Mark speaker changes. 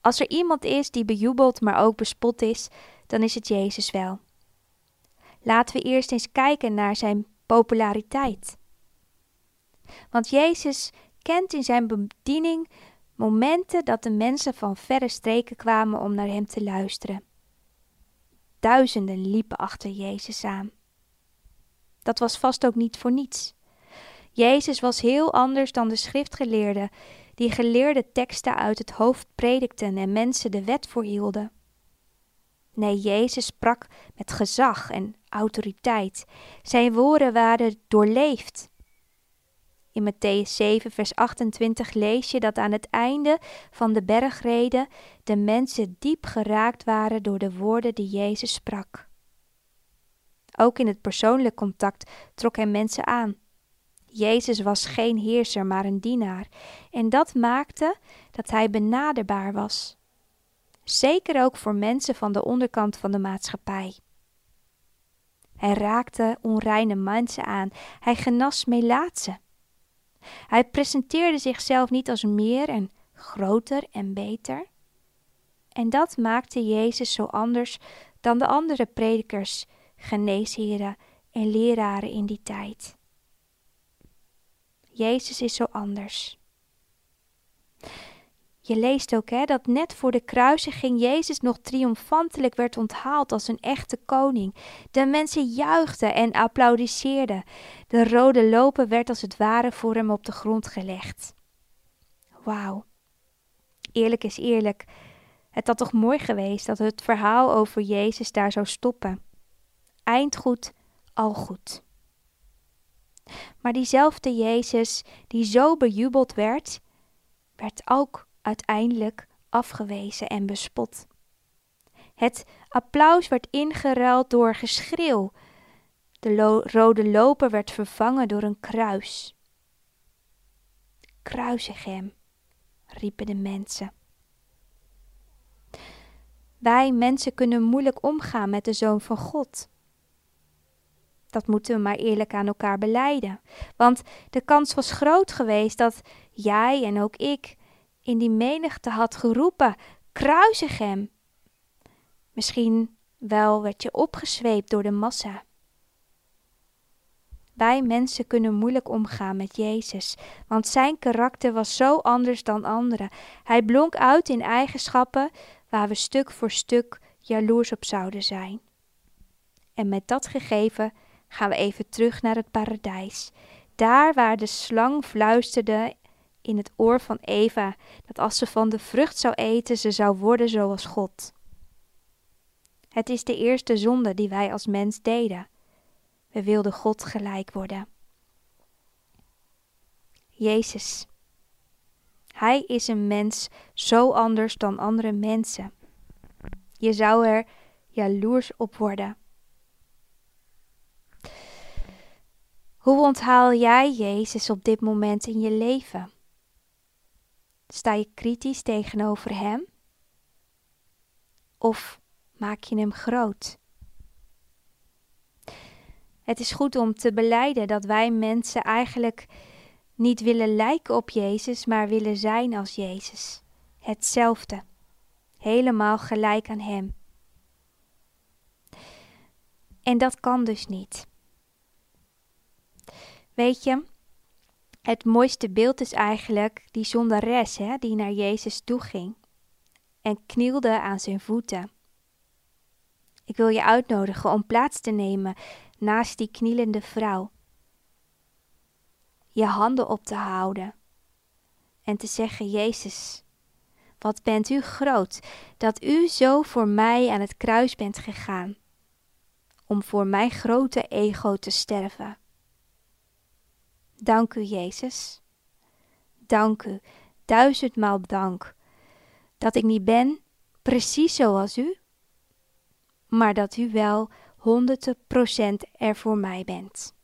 Speaker 1: Als er iemand is die bejubeld, maar ook bespot is, dan is het Jezus wel. Laten we eerst eens kijken naar zijn populariteit. Want Jezus kent in zijn bediening momenten dat de mensen van verre streken kwamen om naar hem te luisteren. Duizenden liepen achter Jezus aan. Dat was vast ook niet voor niets. Jezus was heel anders dan de schriftgeleerden, die geleerde teksten uit het hoofd predikten en mensen de wet voorhielden. Nee, Jezus sprak met gezag en autoriteit. Zijn woorden waren doorleefd. In Matthäus 7, vers 28 lees je dat aan het einde van de bergreden de mensen diep geraakt waren door de woorden die Jezus sprak. Ook in het persoonlijk contact trok hij mensen aan. Jezus was geen heerser, maar een dienaar, en dat maakte dat hij benaderbaar was. Zeker ook voor mensen van de onderkant van de maatschappij. Hij raakte onreine mensen aan, hij genas melaatse. Hij presenteerde zichzelf niet als meer en groter en beter. En dat maakte Jezus zo anders dan de andere predikers, geneesheren en leraren in die tijd. Jezus is zo anders. Je leest ook hè, dat net voor de kruisiging Jezus nog triomfantelijk werd onthaald als een echte koning. De mensen juichten en applaudisseerden. De rode lopen werd als het ware voor hem op de grond gelegd. Wauw. Eerlijk is eerlijk. Het had toch mooi geweest dat het verhaal over Jezus daar zou stoppen. Eind goed, al goed. Maar diezelfde Jezus die zo bejubeld werd, werd ook uiteindelijk afgewezen en bespot. Het applaus werd ingeruild door geschreeuw. De rode loper werd vervangen door een kruis. Kruisig hem, riepen de mensen. Wij mensen kunnen moeilijk omgaan met de Zoon van God. Dat moeten we maar eerlijk aan elkaar beleiden. Want de kans was groot geweest dat jij en ook ik in die menigte had geroepen: kruisig hem. Misschien wel werd je opgezweept door de massa. Wij mensen kunnen moeilijk omgaan met Jezus, want zijn karakter was zo anders dan anderen. Hij blonk uit in eigenschappen waar we stuk voor stuk jaloers op zouden zijn. En met dat gegeven gaan we even terug naar het paradijs. Daar waar de slang fluisterde in het oor van Eva dat als ze van de vrucht zou eten, ze zou worden zoals God. Het is de eerste zonde die wij als mens deden. We wilden God gelijk worden. Jezus. Hij is een mens zo anders dan andere mensen. Je zou er jaloers op worden. Hoe onthaal jij Jezus op dit moment in je leven? Sta je kritisch tegenover Hem? Of maak je Hem groot? Het is goed om te beleiden dat wij mensen eigenlijk niet willen lijken op Jezus, maar willen zijn als Jezus. Hetzelfde. Helemaal gelijk aan Hem. En dat kan dus niet. Weet je, het mooiste beeld is eigenlijk die zondares hè, die naar Jezus toe ging en knielde aan zijn voeten. Ik wil je uitnodigen om plaats te nemen naast die knielende vrouw. Je handen op te houden en te zeggen: Jezus, wat bent u groot dat u zo voor mij aan het kruis bent gegaan, om voor mijn grote ego te sterven. Dank u, Jezus. Dank u, duizendmaal dank, dat ik niet ben precies zoals u, maar dat u wel honderd procent er voor mij bent.